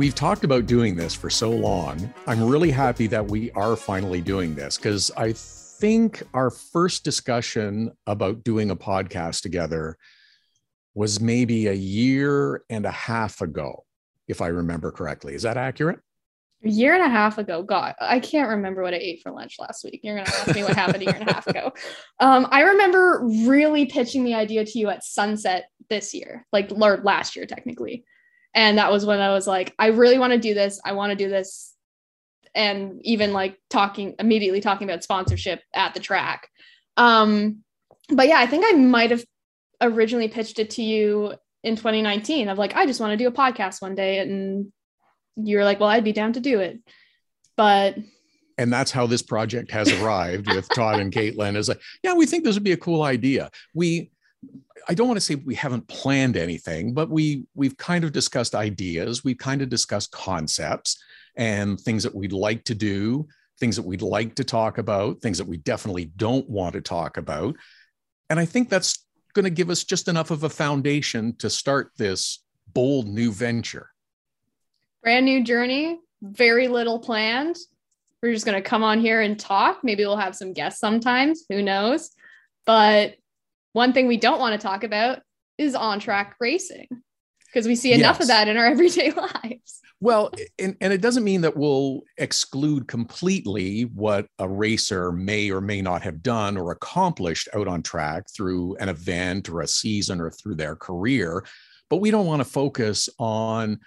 We've talked about doing this for so long. I'm really happy that we are finally doing this because I think our first discussion about doing a podcast together was maybe a year and a half ago, if I remember correctly. Is that accurate? A year and a half ago. God, I can't remember what I ate for lunch last week. You're going to ask me what happened a year and a half ago. Um, I remember really pitching the idea to you at sunset this year, like last year, technically. And that was when I was like, I really want to do this. I want to do this. And even like talking immediately talking about sponsorship at the track. Um, but yeah, I think I might have originally pitched it to you in 2019 of like, I just want to do a podcast one day. And you're like, well, I'd be down to do it. But and that's how this project has arrived with Todd and Caitlin is like, yeah, we think this would be a cool idea. We I don't want to say we haven't planned anything, but we we've kind of discussed ideas, we've kind of discussed concepts and things that we'd like to do, things that we'd like to talk about, things that we definitely don't want to talk about. And I think that's going to give us just enough of a foundation to start this bold new venture. Brand new journey, very little planned. We're just going to come on here and talk. Maybe we'll have some guests sometimes, who knows? But one thing we don't want to talk about is on track racing because we see enough yes. of that in our everyday lives. Well, and, and it doesn't mean that we'll exclude completely what a racer may or may not have done or accomplished out on track through an event or a season or through their career. But we don't want to focus on,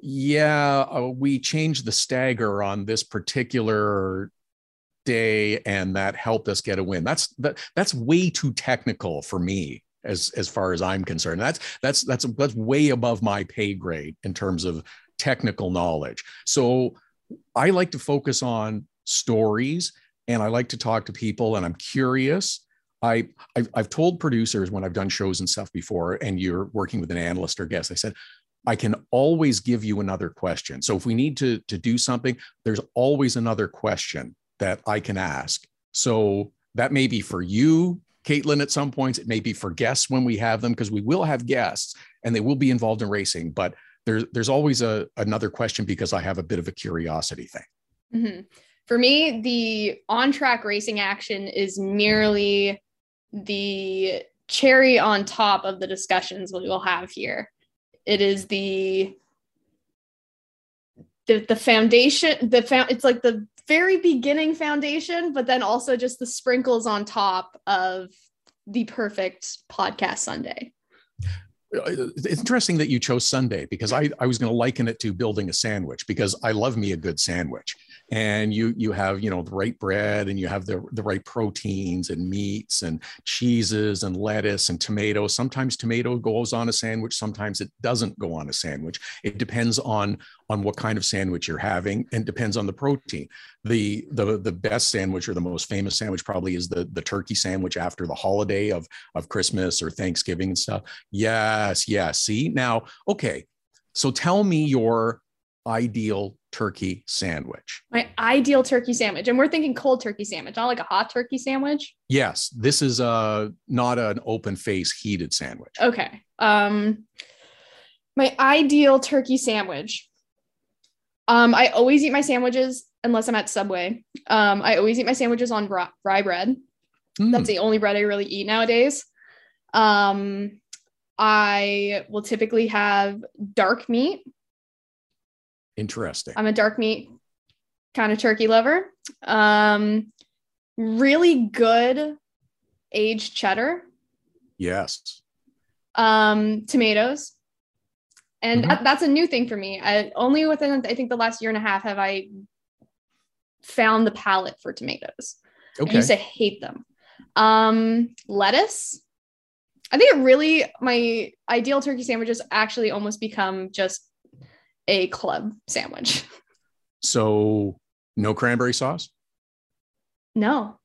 yeah, uh, we changed the stagger on this particular day and that helped us get a win. That's that that's way too technical for me as as far as I'm concerned. That's that's that's that's way above my pay grade in terms of technical knowledge. So I like to focus on stories and I like to talk to people and I'm curious. I I've, I've told producers when I've done shows and stuff before and you're working with an analyst or guest, I said, I can always give you another question. So if we need to to do something, there's always another question that I can ask. So that may be for you, Caitlin, at some points. It may be for guests when we have them, because we will have guests and they will be involved in racing. But there's there's always a another question because I have a bit of a curiosity thing. Mm-hmm. For me, the on track racing action is merely the cherry on top of the discussions we will have here. It is the the, the foundation the found it's like the very beginning foundation, but then also just the sprinkles on top of the perfect podcast Sunday. Uh, it's interesting that you chose Sunday because I, I was going to liken it to building a sandwich because I love me a good sandwich and you you have you know the right bread and you have the, the right proteins and meats and cheeses and lettuce and tomato sometimes tomato goes on a sandwich sometimes it doesn't go on a sandwich. It depends on on what kind of sandwich you're having and depends on the protein. The the the best sandwich or the most famous sandwich probably is the the turkey sandwich after the holiday of of christmas or thanksgiving and stuff. Yes yes. See now okay. So tell me your ideal turkey sandwich? My ideal turkey sandwich. And we're thinking cold turkey sandwich, not like a hot turkey sandwich. Yes, this is a not an open face heated sandwich. Okay. Um my ideal turkey sandwich. Um I always eat my sandwiches unless I'm at Subway. Um I always eat my sandwiches on rye bread. Mm. That's the only bread I really eat nowadays. Um I will typically have dark meat Interesting. I'm a dark meat kind of turkey lover. Um, really good aged cheddar. Yes. Um, tomatoes. And mm-hmm. that's a new thing for me. I, only within, I think, the last year and a half have I found the palate for tomatoes. Okay. I used to hate them. Um, lettuce. I think it really, my ideal turkey sandwiches actually almost become just a club sandwich. So no cranberry sauce? No.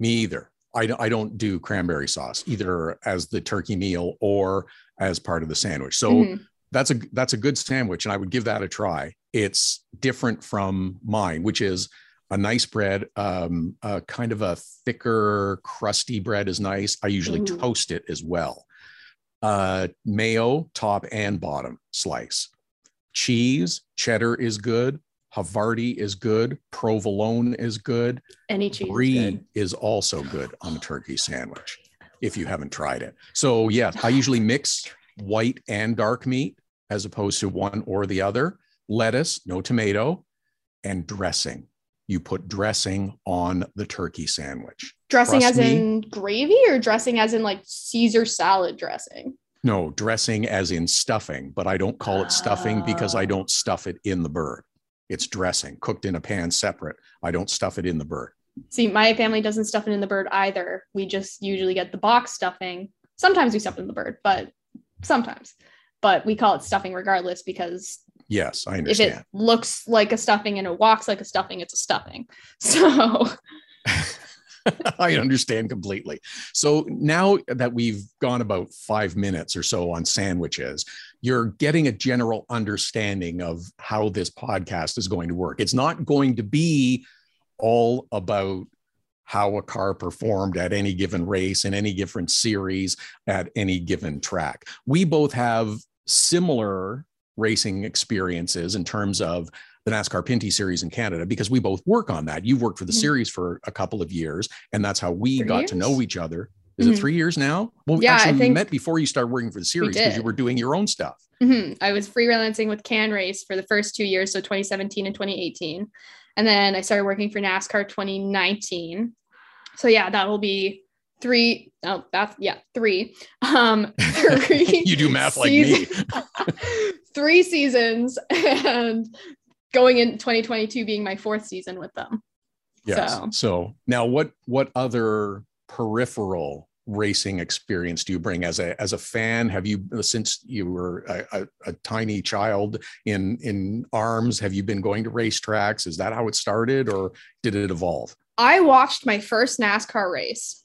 Me either. I don't, I don't do cranberry sauce either as the turkey meal or as part of the sandwich. So mm-hmm. that's a that's a good sandwich and I would give that a try. It's different from mine, which is a nice bread, um, uh, kind of a thicker, crusty bread is nice. I usually mm-hmm. toast it as well. Uh, mayo, top and bottom slice cheese, cheddar is good. Havarti is good. Provolone is good. Any cheese. Brie is is also good on a turkey sandwich if you haven't tried it. So, yeah, I usually mix white and dark meat as opposed to one or the other. Lettuce, no tomato, and dressing. You put dressing on the turkey sandwich. Dressing Trust as me. in gravy or dressing as in like Caesar salad dressing? No, dressing as in stuffing, but I don't call it stuffing because I Ah. don't stuff it in the bird. It's dressing cooked in a pan separate. I don't stuff it in the bird. See, my family doesn't stuff it in the bird either. We just usually get the box stuffing. Sometimes we stuff it in the bird, but sometimes. But we call it stuffing regardless because Yes, I understand. if it looks like a stuffing and it walks like a stuffing, it's a stuffing. So I understand completely. So now that we've gone about five minutes or so on sandwiches, you're getting a general understanding of how this podcast is going to work. It's not going to be all about how a car performed at any given race in any given series at any given track. We both have similar racing experiences in terms of the NASCAR Pinty series in Canada because we both work on that. You've worked for the Mhm. series for a couple of years, and that's how we Three got to know each other. Is it Mhm. three years now? Well, Yeah, I actually, we met before you started working for the series because you were doing your own stuff. mhm, I was freelancing with Can Race for the first two years, so 2017 and 2018. And then I started working for NASCAR 2019. So yeah, that will be three. Oh, that's yeah, three. Um, three. You do math like me. three seasons and going in 2022 being my fourth season with them. Yes. So- So, now, what what other peripheral racing experience do you bring as a as a fan? Have you since you were a, a, a tiny child in in arms? Have you been going to racetracks? Is that how it started, or did it evolve? I watched my first NASCAR race.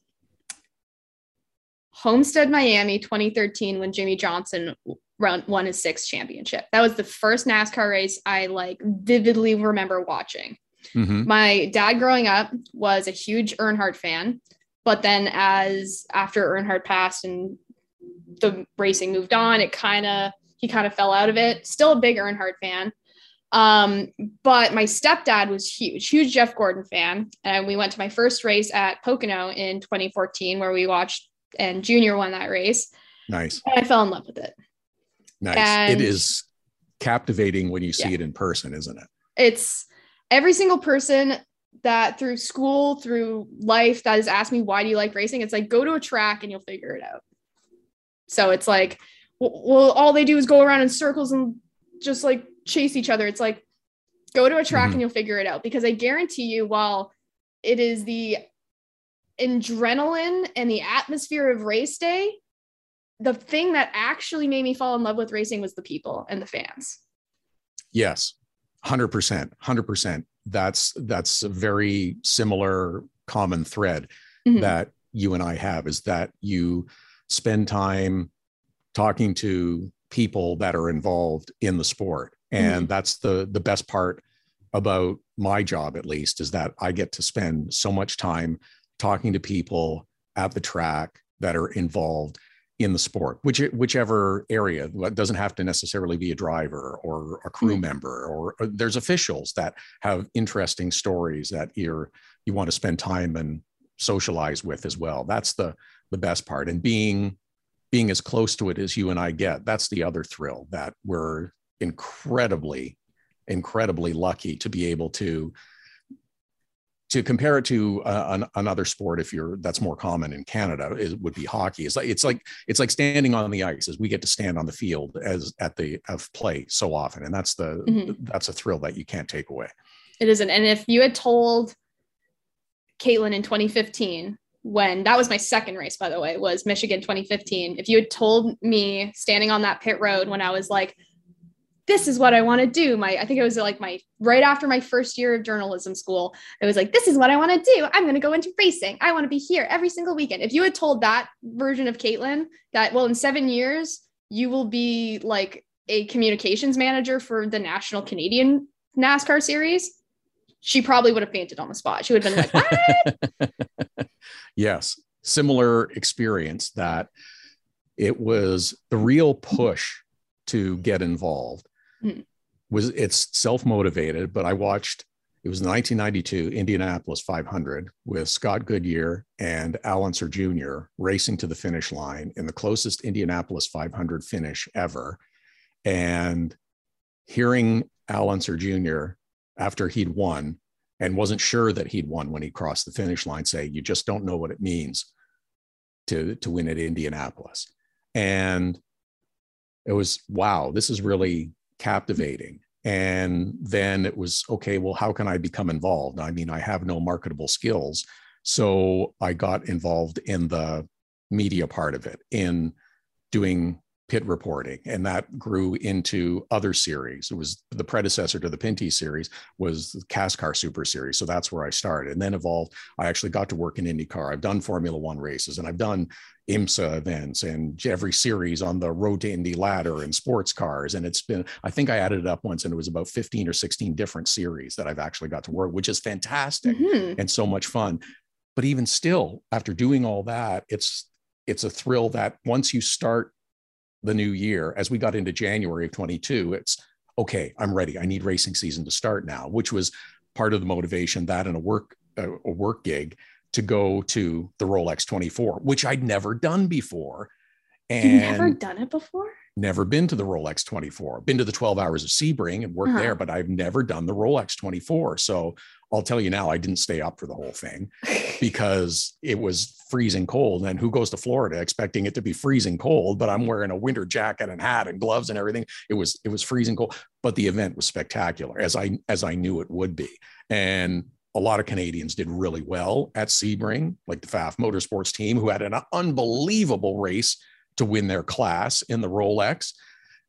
Homestead, Miami, 2013, when Jimmie Johnson run, won his sixth championship. That was the first NASCAR race I like vividly remember watching. Mhm. My dad growing up was a huge Earnhardt fan, but then as after Earnhardt passed and the racing moved on, it kind of he kind of fell out of it. Still a big Earnhardt fan. Um, but my stepdad was huge, huge Jeff Gordon fan. And we went to my first race at Pocono in 2014, where we watched and Junior won that race. Nice, And I fell in love with it. nice. And- it is captivating when you see Yeah. it in person, isn't it? It's every single person that through school, through life, that has asked me, why do you like racing? It's like, go to a track and you'll figure it out. So it's like, well, all they do is go around in circles and just like chase each other. It's like, go to a track Mhm. and you'll figure it out. Because I guarantee you, while it is the adrenaline and the atmosphere of race day, the thing that actually made me fall in love with racing was the people and the fans. Yes, hundred percent, hundred percent. That's that's a very similar common thread Mhm. that you and I have is that you spend time talking to people that are involved in the sport, and that's the the best part about my job, at least, is that I get to spend so much time talking to people at the track that are involved in the sport, which whichever area. Doesn't have to necessarily be a driver or a crew Mhm. member, or, or there's officials that have interesting stories that you're you want to spend time and socialize with as well. That's the the best part, and being being as close to it as you and I get. That's the other thrill that we're incredibly incredibly lucky to be able to to compare it to uh, an, another sport if you're that's more common in canada it would be hockey it's like it's like it's like standing on the ice as we get to stand on the field as at the of play so often and that's the Mhm. that's a thrill that you can't take away It isn't. And if you had told Caitlin in 2015, when that was my second race, by the way, was Michigan 2015. If you had told me standing on that pit road when I was like, this is what I want to do. My, I think it was like my right after my first year of journalism school. It was like, this is what I want to do. I'm going to go into racing. I want to be here every single weekend. If you had told that version of Caitlin that, well, in seven years, you will be like a communications manager for the National Canadian NASCAR series, she probably would have fainted on the spot. She would have been like, what? yes similar experience that it was the real push to get involved Mhm. was it's self-motivated, but I watched it was the 1992 Indianapolis 500 with Scott Goodyear and Al Unser Jr. racing to the finish line in the closest Indianapolis 500 finish ever. And hearing Al Unser Jr. after he'd won and wasn't sure that he'd won when he crossed the finish line say, You just don't know what it means to, to win at Indianapolis. And it was, wow, this is really captivating. And then it was okay well how can i become involved? I mean i have no marketable skills. So i got involved in the media part of it in doing pit reporting and that grew into other series it was the predecessor to the pinty series was the cascar super series so that's where i started and then evolved i actually got to work in indycar i've done formula one races and i've done IMSA events and every series on the Road to Indy ladder and sports cars. And it's been, I think I added it up once and it was about 15 or 16 different series that I've actually got to work, which is fantastic mm-hmm. and so much fun. But even still, after doing all that, it's it's a thrill that once you start the new year, as we got into January of 22, it's okay, I'm ready. I need racing season to start now, which was part of the motivation that in a work a, a work gig to go to the Rolex 24, which I'd never done before. And You've never done it before? Never been to the Rolex 24. Been to the 12 hours of Sebring and worked uh-huh. there, but I've never done the Rolex 24. So I'll tell you now, I didn't stay up for the whole thing because it was freezing cold. And who goes to Florida expecting it to be freezing cold? But I'm wearing a winter jacket and hat and gloves and everything. It was it was freezing cold, but the event was spectacular as I as I knew it would be. And a lot of Canadians did really well at Sebring, like the Pfaff Motorsports team, who had an unbelievable race to win their class in the Rolex.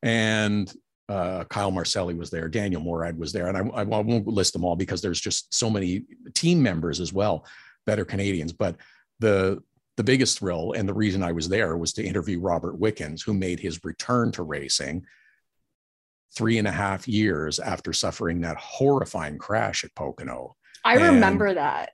And uh, Kyle Marcelli was there, Daniel Morad was there, and I, I, won't list them all because there's just so many team members as well that are Canadians. But the the biggest thrill and the reason I was there was to interview Robert Wickens, who made his return to racing three and a half years after suffering that horrifying crash at Pocono. I and remember that.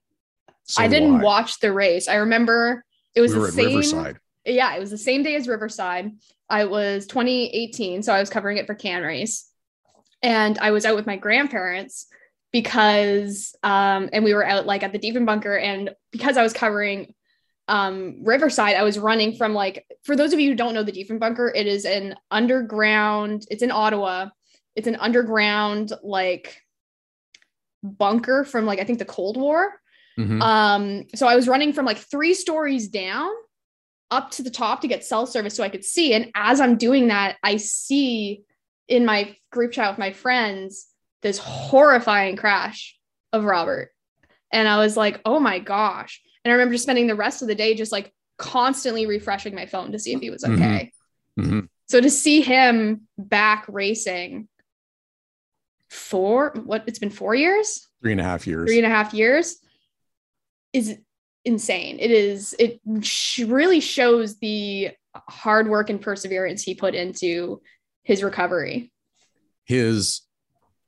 So I didn't I. watch the race. I remember it was we the same. Riverside. Yeah, it was the same day as Riverside. I was 2018, so I was covering it for Can Race, and I was out with my grandparents because, um, and we were out like at the Diefenbunker and because I was covering um Riverside, I was running from like for those of you who don't know the Diefenbunker, it is an underground, it's in Ottawa. It's an underground like bunker from like I think the Cold War. Mm-hmm. Um, so I was running from like three stories down up to the top to get cell service so I could see. And as I'm doing that, I see in my group chat with my friends this horrifying crash of Robert. And I was like, oh my gosh. And I remember just spending the rest of the day just like constantly refreshing my phone to see if he was mm-hmm. okay. Mm-hmm. Mm-hmm. So to see him back racing four what it's been four years three and a half years three and a half years is insane. It is it really shows the hard work and perseverance he put into his recovery. His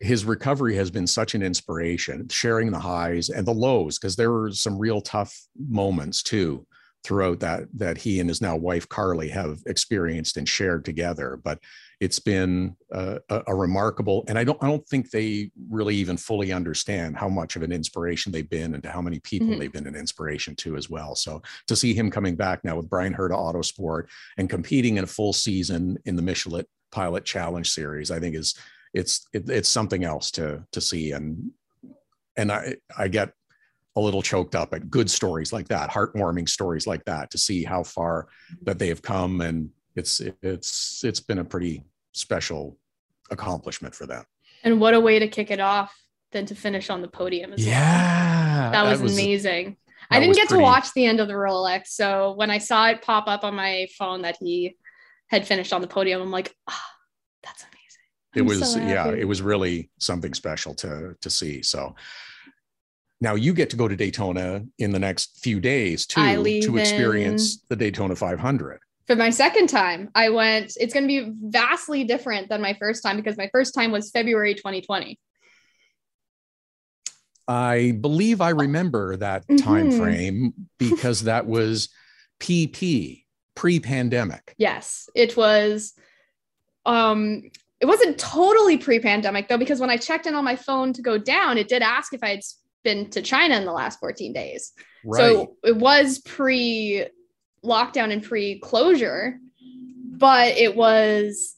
his recovery has been such an inspiration sharing the highs and the lows because there were some real tough moments too throughout that that he and his now wife Karli have experienced and shared together. But it's been a, a, remarkable and i don't i don't think they really even fully understand how much of an inspiration they've been and to how many people mm-hmm. they've been an inspiration to as well so to see him coming back now with bryan herta autosport and competing in a full season in the michelin pilot challenge series i think is it's it, it's something else to to see and and i i get a little choked up at good stories like that heartwarming stories like that to see how far that they have come and it's it's it's been a pretty special accomplishment for them. And what a way to kick it off than to finish on the podium as yeah, well. That was, that was amazing. That I didn't get pretty... to watch the end of the Rolex, so when I saw it pop up on my phone that he had finished on the podium, I'm like, oh, that's amazing. I'm it was so yeah, it was really something special to to see. So now you get to go to Daytona in the next few days too to experience in... the Daytona 500 for my second time, I went, it's going to be vastly different than my first time because my first time was February 2020. I believe I remember that mm-hmm. time frame because that was PP pre-pandemic. Yes, it was um it wasn't totally pre-pandemic though, because when I checked in on my phone to go down, it did ask if I had been to China in the last 14 days. Right. So it was pre lockdown and pre closure, but it was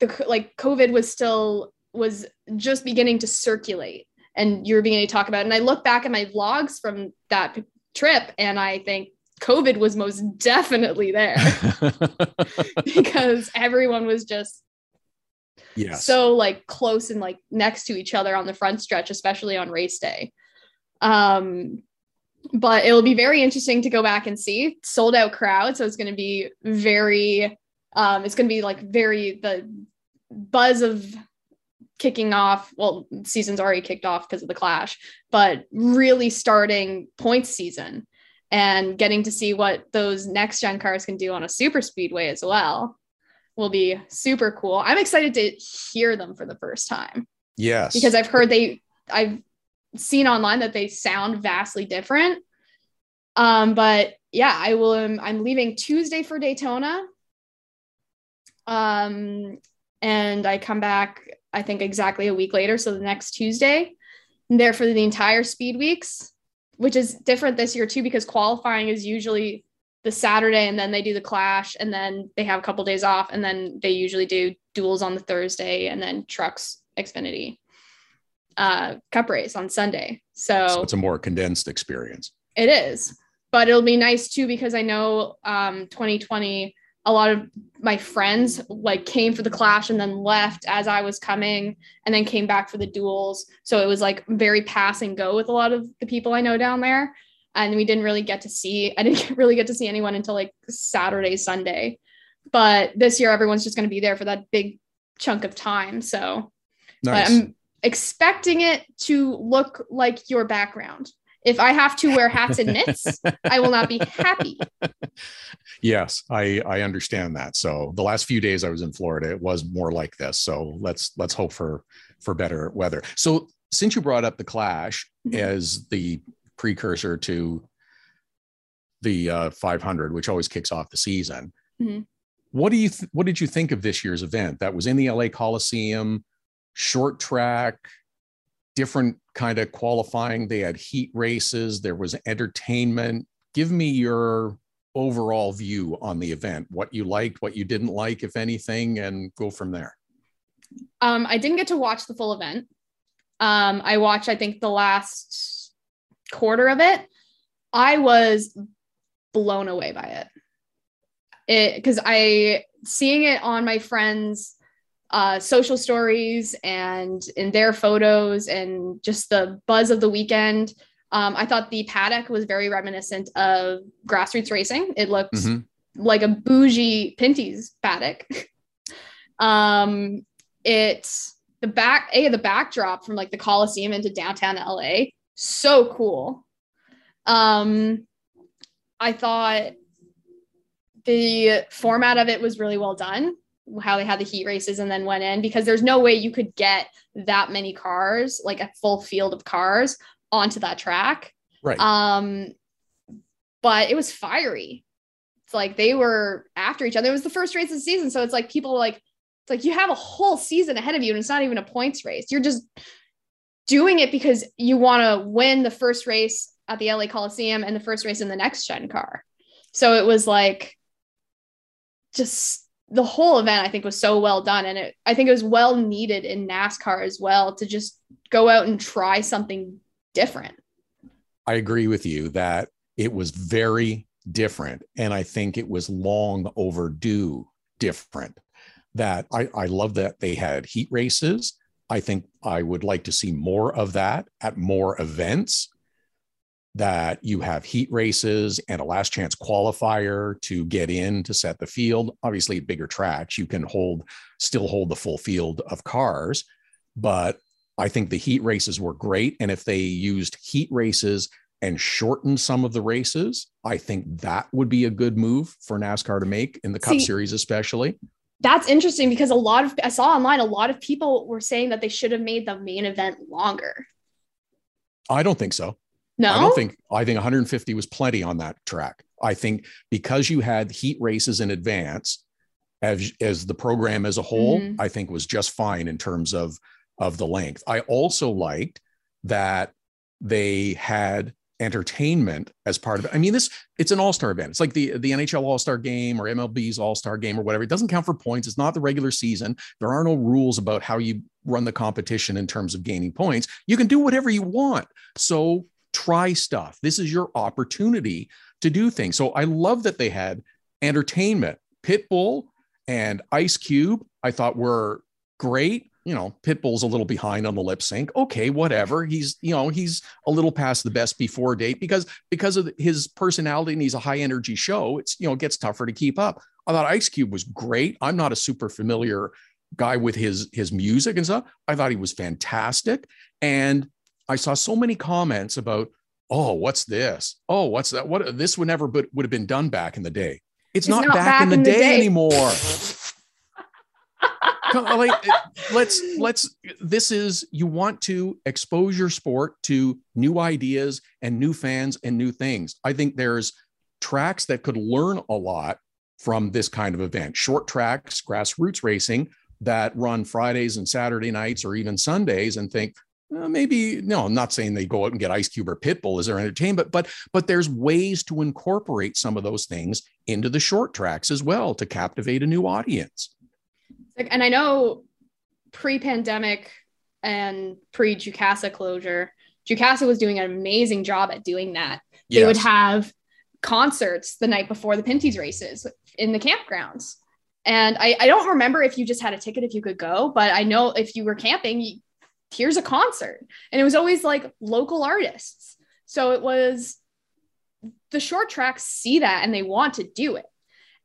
the like COVID was still was just beginning to circulate and you're beginning to talk about it. And I look back at my vlogs from that trip and I think COVID was most definitely there because everyone was just yes. so like close and like next to each other on the front stretch, especially on race day. Um, but it'll be very interesting to go back and see sold out crowd. So it's going to be very, um, it's going to be like very the buzz of kicking off. Well, season's already kicked off because of the clash, but really starting points season and getting to see what those next gen cars can do on a super speedway as well will be super cool. I'm excited to hear them for the first time. Yes. Because I've heard they I've seen online that they sound vastly different. Um, but yeah, I will um, I'm leaving Tuesday for Daytona. Um, and I come back I think exactly a week later, so the next Tuesday. I'm there for the entire speed weeks which is different this year too because qualifying is usually the Saturday and then they do the clash and then they have a couple days off and then they usually do duels on the Thursday and then trucks Xfinity uh, cup race on Sunday. So, so it's a more condensed experience. It is, but it'll be nice too because I know um, 2020 a lot of my friends like came for the clash and then left as I was coming and then came back for the duels. So it was like very pass and go with a lot of the people I know down there. And we didn't really get to see, I didn't really get to see anyone until like Saturday, Sunday. But this year, everyone's just going to be there for that big chunk of time. So nice. I'm expecting it to look like your background. If I have to wear hats and mitts, I will not be happy. Yes, I I understand that. So the last few days I was in Florida, it was more like this. So let's let's hope for for better weather. So since you brought up the Clash mm-hmm. as the precursor to the uh, 500, which always kicks off the season, mm-hmm. what do you th- what did you think of this year's event? That was in the LA Coliseum, short track, different kind of qualifying. They had heat races. There was entertainment. Give me your overall view on the event, what you liked, what you didn't like, if anything, and go from there. Um, I didn't get to watch the full event. Um, I watched, I think, the last quarter of it. I was blown away by it. It because I seeing it on my friends' uh, social stories and in their photos and just the buzz of the weekend um, I thought the paddock was very reminiscent of grassroots racing. It looked mm-hmm. like a bougie Pinty's paddock. um, it's the back a the backdrop from like the Coliseum into downtown LA. So cool. Um, I thought the format of it was really well done how they had the heat races and then went in because there's no way you could get that many cars like a full field of cars onto that track. Right. Um, but it was fiery. It's like they were after each other. It was the first race of the season. So it's like people like, it's like you have a whole season ahead of you and it's not even a points race. You're just doing it because you want to win the first race at the LA Coliseum and the first race in the next gen car. So it was like just the whole event I think was so well done and it I think it was well needed in NASCAR as well to just go out and try something different. I agree with you that it was very different. And I think it was long overdue different. That I, I love that they had heat races. I think I would like to see more of that at more events. That you have heat races and a last chance qualifier to get in to set the field. Obviously, bigger tracks, you can hold, still hold the full field of cars, but I think the heat races were great. And if they used heat races and shortened some of the races, I think that would be a good move for NASCAR to make in the Cup See, Series, especially. That's interesting because a lot of I saw online a lot of people were saying that they should have made the main event longer. I don't think so. No, I don't think I think 150 was plenty on that track. I think because you had heat races in advance, as as the program as a whole, mm-hmm. I think was just fine in terms of of the length. I also liked that they had entertainment as part of it. I mean, this it's an all-star event. It's like the the NHL All-Star game or MLB's All-Star game or whatever. It doesn't count for points. It's not the regular season. There are no rules about how you run the competition in terms of gaining points. You can do whatever you want. So try stuff. This is your opportunity to do things. So I love that they had entertainment. Pitbull and Ice Cube, I thought were great you know, Pitbull's a little behind on the lip sync. Okay, whatever. He's, you know, he's a little past the best before date because because of his personality and he's a high energy show. It's, you know, it gets tougher to keep up. I thought Ice Cube was great. I'm not a super familiar guy with his his music and stuff. I thought he was fantastic. And I saw so many comments about, oh, what's this? Oh, what's that? What this would never but would have been done back in the day. It's, it's not, not, back, back in, the, in the day, day anymore. like, let's let's this is you want to expose your sport to new ideas and new fans and new things i think there's tracks that could learn a lot from this kind of event short tracks grassroots racing that run fridays and saturday nights or even sundays and think well, maybe no i'm not saying they go out and get ice cube or pitbull as their entertainment but but there's ways to incorporate some of those things into the short tracks as well to captivate a new audience and I know pre-pandemic and pre-Jukasa closure, Jukasa was doing an amazing job at doing that. Yes. They would have concerts the night before the Pinty's races in the campgrounds. And I, I don't remember if you just had a ticket if you could go, but I know if you were camping, you, here's a concert. And it was always like local artists. So it was the short tracks see that and they want to do it.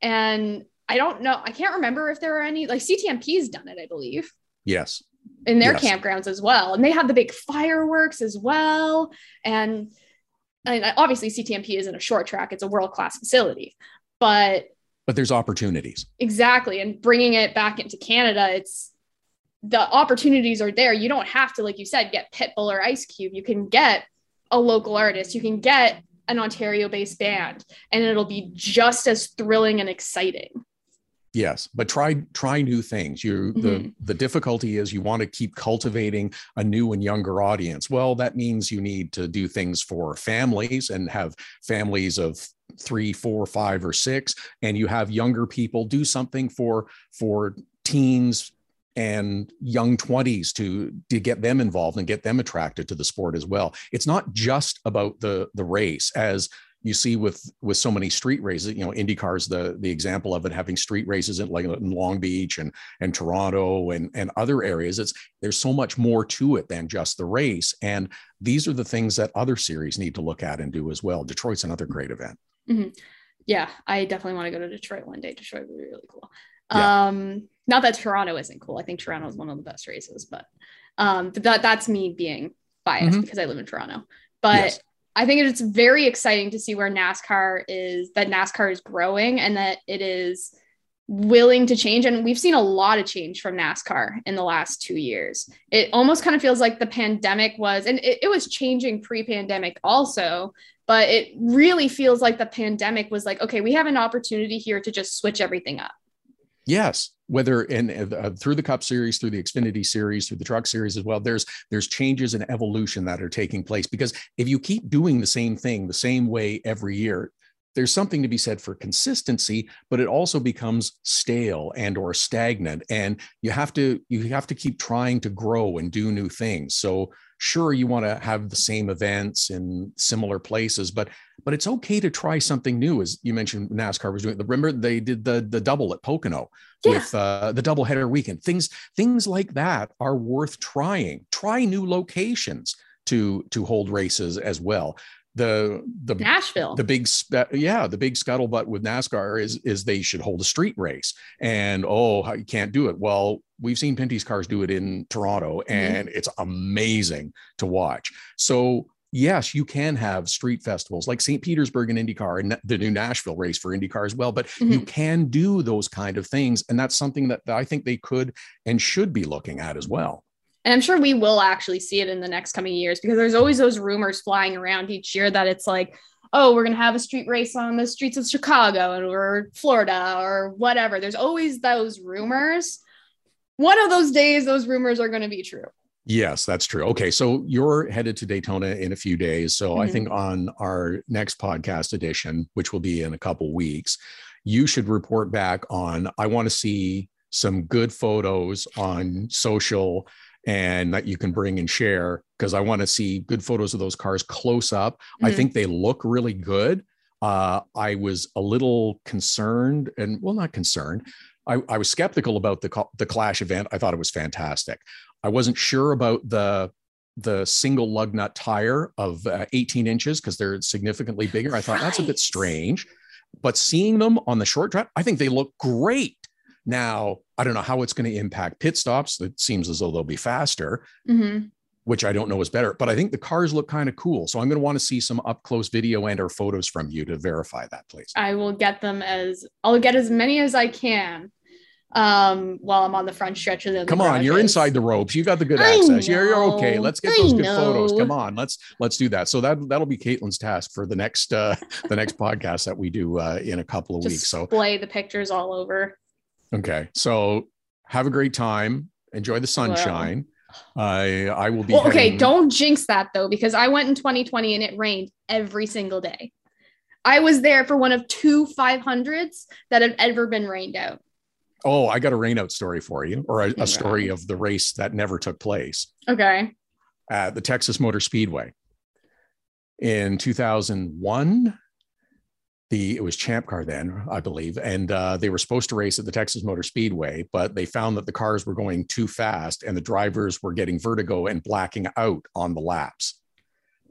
And I don't know. I can't remember if there are any like CTMP's done it, I believe. Yes. In their yes. campgrounds as well. And they have the big fireworks as well. And, and obviously CTMP isn't a short track, it's a world-class facility. But but there's opportunities. Exactly. And bringing it back into Canada, it's the opportunities are there. You don't have to, like you said, get Pitbull or Ice Cube. You can get a local artist. You can get an Ontario based band, and it'll be just as thrilling and exciting. Yes, but try try new things. You mm-hmm. the the difficulty is you want to keep cultivating a new and younger audience. Well, that means you need to do things for families and have families of three, four, five, or six, and you have younger people do something for for teens and young 20s to to get them involved and get them attracted to the sport as well. It's not just about the the race as you see with with so many street races you know indycar is the the example of it having street races in like in long beach and and toronto and and other areas. It's there's so much more to it than just the race and these are the things that other series need to look at and do as well. Detroit's another great event. Mm-hmm. yeah i definitely want to go to detroit one day. Detroit would be really cool yeah. um not that toronto isn't cool i think toronto is one of the best races but um that that's me being biased mm-hmm. because i live in toronto but yes I think it's very exciting to see where NASCAR is, that NASCAR is growing and that it is willing to change. And we've seen a lot of change from NASCAR in the last two years. It almost kind of feels like the pandemic was, and it, it was changing pre pandemic also, but it really feels like the pandemic was like, okay, we have an opportunity here to just switch everything up. Yes, whether in uh, through the Cup Series, through the Xfinity Series, through the Truck Series as well, there's there's changes and evolution that are taking place. Because if you keep doing the same thing the same way every year, there's something to be said for consistency but it also becomes stale and or stagnant and you have to you have to keep trying to grow and do new things so sure you want to have the same events in similar places but but it's okay to try something new as you mentioned nascar was doing. Remember they did the the double at pocono yeah. with uh, the double header weekend. Things things like that are worth trying. Try new locations to to hold races as well the the Nashville the big yeah the big scuttlebutt with NASCAR is is they should hold a street race and oh you can't do it well we've seen Pinty's cars do it in Toronto mm-hmm. and mm-hmm. it's amazing to watch so yes you can have street festivals like St Petersburg and IndyCar and the new Nashville race for IndyCar as well but mm-hmm. you can do those kind of things and that's something that I think they could and should be looking at as well and I'm sure we will actually see it in the next coming years because there's always those rumors flying around each year that it's like, oh, we're going to have a street race on the streets of Chicago or Florida or whatever. There's always those rumors. One of those days, those rumors are going to be true. Yes, that's true. Okay, so you're headed to Daytona in a few days. So mm-hmm. I think on our next podcast edition, which will be in a couple weeks, you should report back on. I want to see some good photos on social and that you can bring and share because I want to see good photos of those cars close up. Mm-hmm. I think they look really good. Uh, I was a little concerned, and well, not concerned. I, I was skeptical about the the Clash event. I thought it was fantastic. I wasn't sure about the the single lug nut tire of uh, 18 inches because they're significantly bigger. I thought right. that's a bit strange, but seeing them on the short track, I think they look great. Now, I don't know how it's going to impact pit stops. It seems as though they'll be faster, mm-hmm. which I don't know is better, but I think the cars look kind of cool. So I'm going to want to see some up close video and or photos from you to verify that, please. I will get them as I'll get as many as I can um, while I'm on the front stretch of the. Come on, you're inside the ropes. You got the good access. You're, you're okay. Let's get those good know. photos. Come on, let's let's do that. So that that'll be Caitlin's task for the next uh the next podcast that we do uh in a couple of Just weeks. So display the pictures all over. Okay, so have a great time. Enjoy the sunshine. Well. I I will be. Well, okay, heading... don't jinx that though, because I went in 2020 and it rained every single day. I was there for one of two 500s that have ever been rained out. Oh, I got a rainout story for you, or a, a story of the race that never took place. Okay. At the Texas Motor Speedway in 2001. The, it was Champ Car then, I believe, and uh, they were supposed to race at the Texas Motor Speedway, but they found that the cars were going too fast and the drivers were getting vertigo and blacking out on the laps.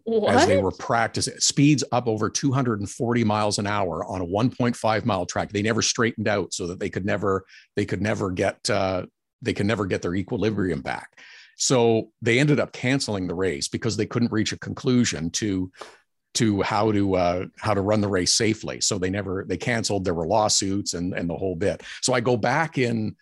What? as they were practicing speeds up over 240 miles an hour on a 1.5 mile track they never straightened out so that they could never they could never get uh, they could never get their equilibrium back so they ended up canceling the race because they couldn't reach a conclusion to to how to uh, how to run the race safely so they never they canceled there were lawsuits and and the whole bit so i go back in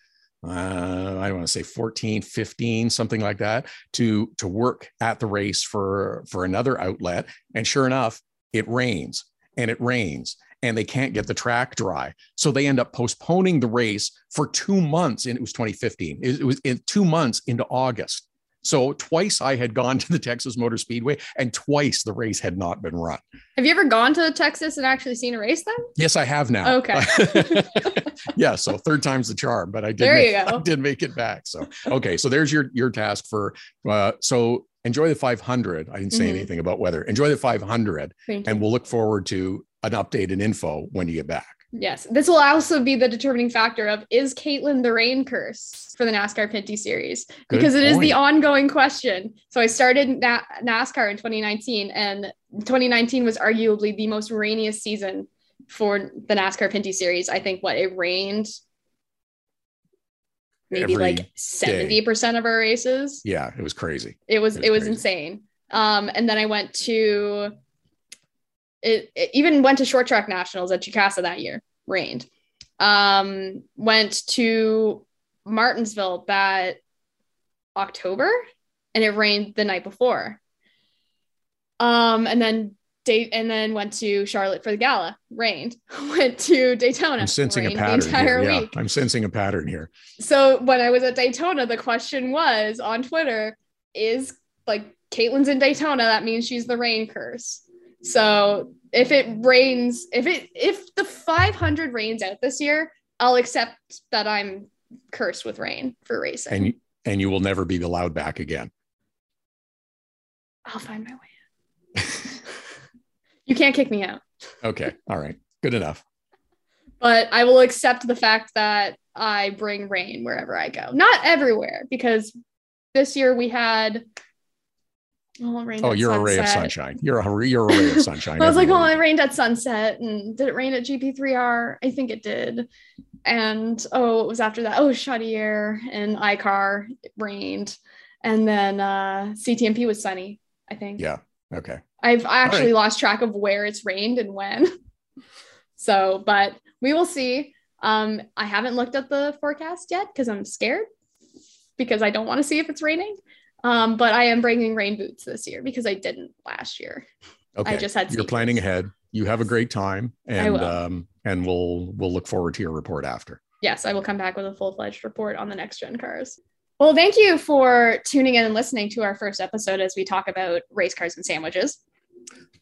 uh, I don't want to say 14, 15, something like that, to to work at the race for for another outlet. And sure enough, it rains and it rains and they can't get the track dry. So they end up postponing the race for two months. And it was 2015. It, was in two months into August. So twice I had gone to the Texas Motor Speedway, and twice the race had not been run. Have you ever gone to Texas and actually seen a race then? Yes, I have now. Okay. yeah, so third time's the charm, but I did. There make, you go. I did make it back. So okay, so there's your your task for. Uh, so enjoy the 500. I didn't say mm-hmm. anything about weather. Enjoy the 500, and we'll look forward to an update and info when you get back. Yes, this will also be the determining factor of is Caitlin the rain curse for the NASCAR Pinty Series Good because it point. is the ongoing question. So I started Na- NASCAR in 2019, and 2019 was arguably the most rainiest season for the NASCAR Pinty Series. I think what it rained maybe Every like 70% day. of our races. Yeah, it was crazy. It was it was, it was insane. Um, and then I went to it, it, even went to short track nationals at Jukasa that year, rained. Um, went to Martinsville that October and it rained the night before. Um, and then date and then went to Charlotte for the gala, rained. Went to Daytona. I'm sensing a pattern. The entire here. Yeah, week. I'm sensing a pattern here. So when I was at Daytona, the question was on Twitter, is like Caitlin's in Daytona, that means she's the rain curse. So if it rains, if it if the 500 rains out this year, I'll accept that I'm cursed with rain for racing. And and you will never be allowed back again. I'll find my way you can't kick me out. Okay. All right. Good enough. But I will accept the fact that I bring rain wherever I go. Not everywhere, because this year we had Oh, oh you're sunset. a ray of sunshine. You're a you're a ray of sunshine. I was like, oh, it rained at sunset, and did it rain at GP3R? I think it did. And oh, it was after that. Oh, Chaudière and iCar it rained, and then uh, CTMP was sunny. I think. Yeah. Okay. I've I actually right. lost track of where it's rained and when. so, but we will see. Um, I haven't looked at the forecast yet because I'm scared because I don't want to see if it's raining. Um, but I am bringing rain boots this year because I didn't last year. Okay. I just had You're planning ahead. You have a great time, and um, and we'll we'll look forward to your report after. Yes, I will come back with a full fledged report on the next gen cars. Well, thank you for tuning in and listening to our first episode as we talk about race cars and sandwiches.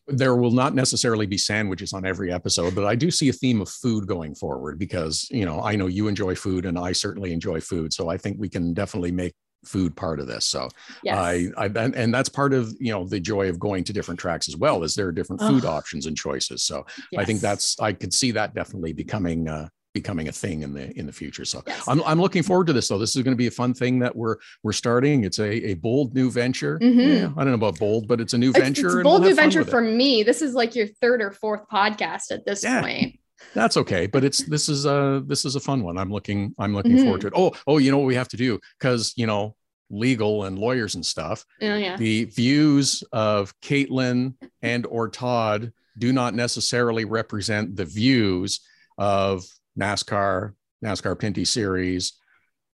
There will not necessarily be sandwiches on every episode, but I do see a theme of food going forward because you know I know you enjoy food, and I certainly enjoy food. So I think we can definitely make food part of this. So Yes. I, I and that's part of you know the joy of going to different tracks as well. Is there are different food options and choices? So I think that's I could see that definitely becoming uh, becoming a thing in the in the future. So Yes. I'm I'm looking forward to this though. This is going to be a fun thing that we're we're starting. It's a a bold new venture. Mhm. Yeah, I don't know about bold, but it's a new It's- venture. It's a bold we'll new venture with it. for me. This is like your third or fourth podcast at this Yeah. point. That's okay, but it's this is a this is a fun one. I'm looking I'm looking Mhm. forward to it. Oh oh, you know what we have to do because you know legal and lawyers and stuff. Oh, yeah. the views of Caitlin and or Todd do not necessarily represent the views of NASCAR, NASCAR Pinty's Series,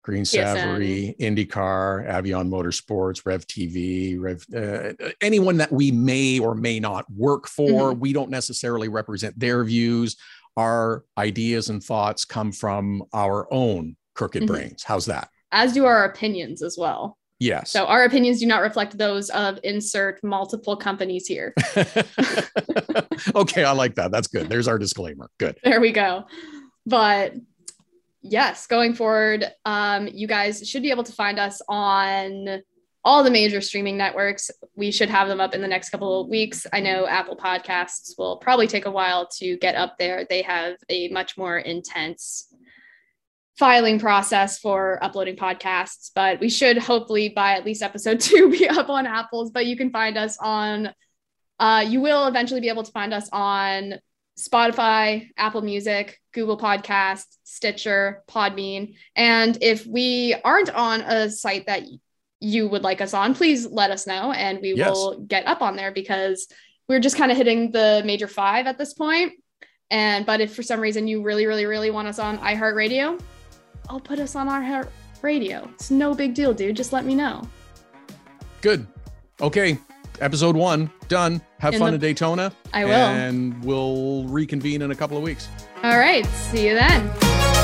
Green. Savoree, IndyCar, Avion Motorsports, Rev TV, Rev, uh, anyone that we may or may not work for. We don't necessarily represent their views. Our ideas and thoughts come from our own crooked Mhm. brains. How's that? As do our opinions as well. Yes. So our opinions do not reflect those of insert multiple companies here. okay, I like that. That's good. There's our disclaimer. Good. there we go. But yes, going forward, um, you guys should be able to find us on all the major streaming networks. We should have them up in the next couple of weeks. I know Apple Podcasts will probably take a while to get up there. They have a much more intense filing process for uploading podcasts, but we should hopefully by at least episode two be up on Apple's. But you can find us on, uh, you will eventually be able to find us on Spotify, Apple Music, Google Podcast, Stitcher, Podbean. And if we aren't on a site that you would like us on, please let us know and we Yes. will get up on there because we're just kind of hitting the major five at this point. And but if for some reason you really, really, really want us on iHeartRadio, I'll put us on our iHeartRadio. It's no big deal, dude. Just let me know. Good. Okay. Episode one done. Have In fun the- in Daytona. I will. And we'll reconvene in a couple of weeks. All right. See you then.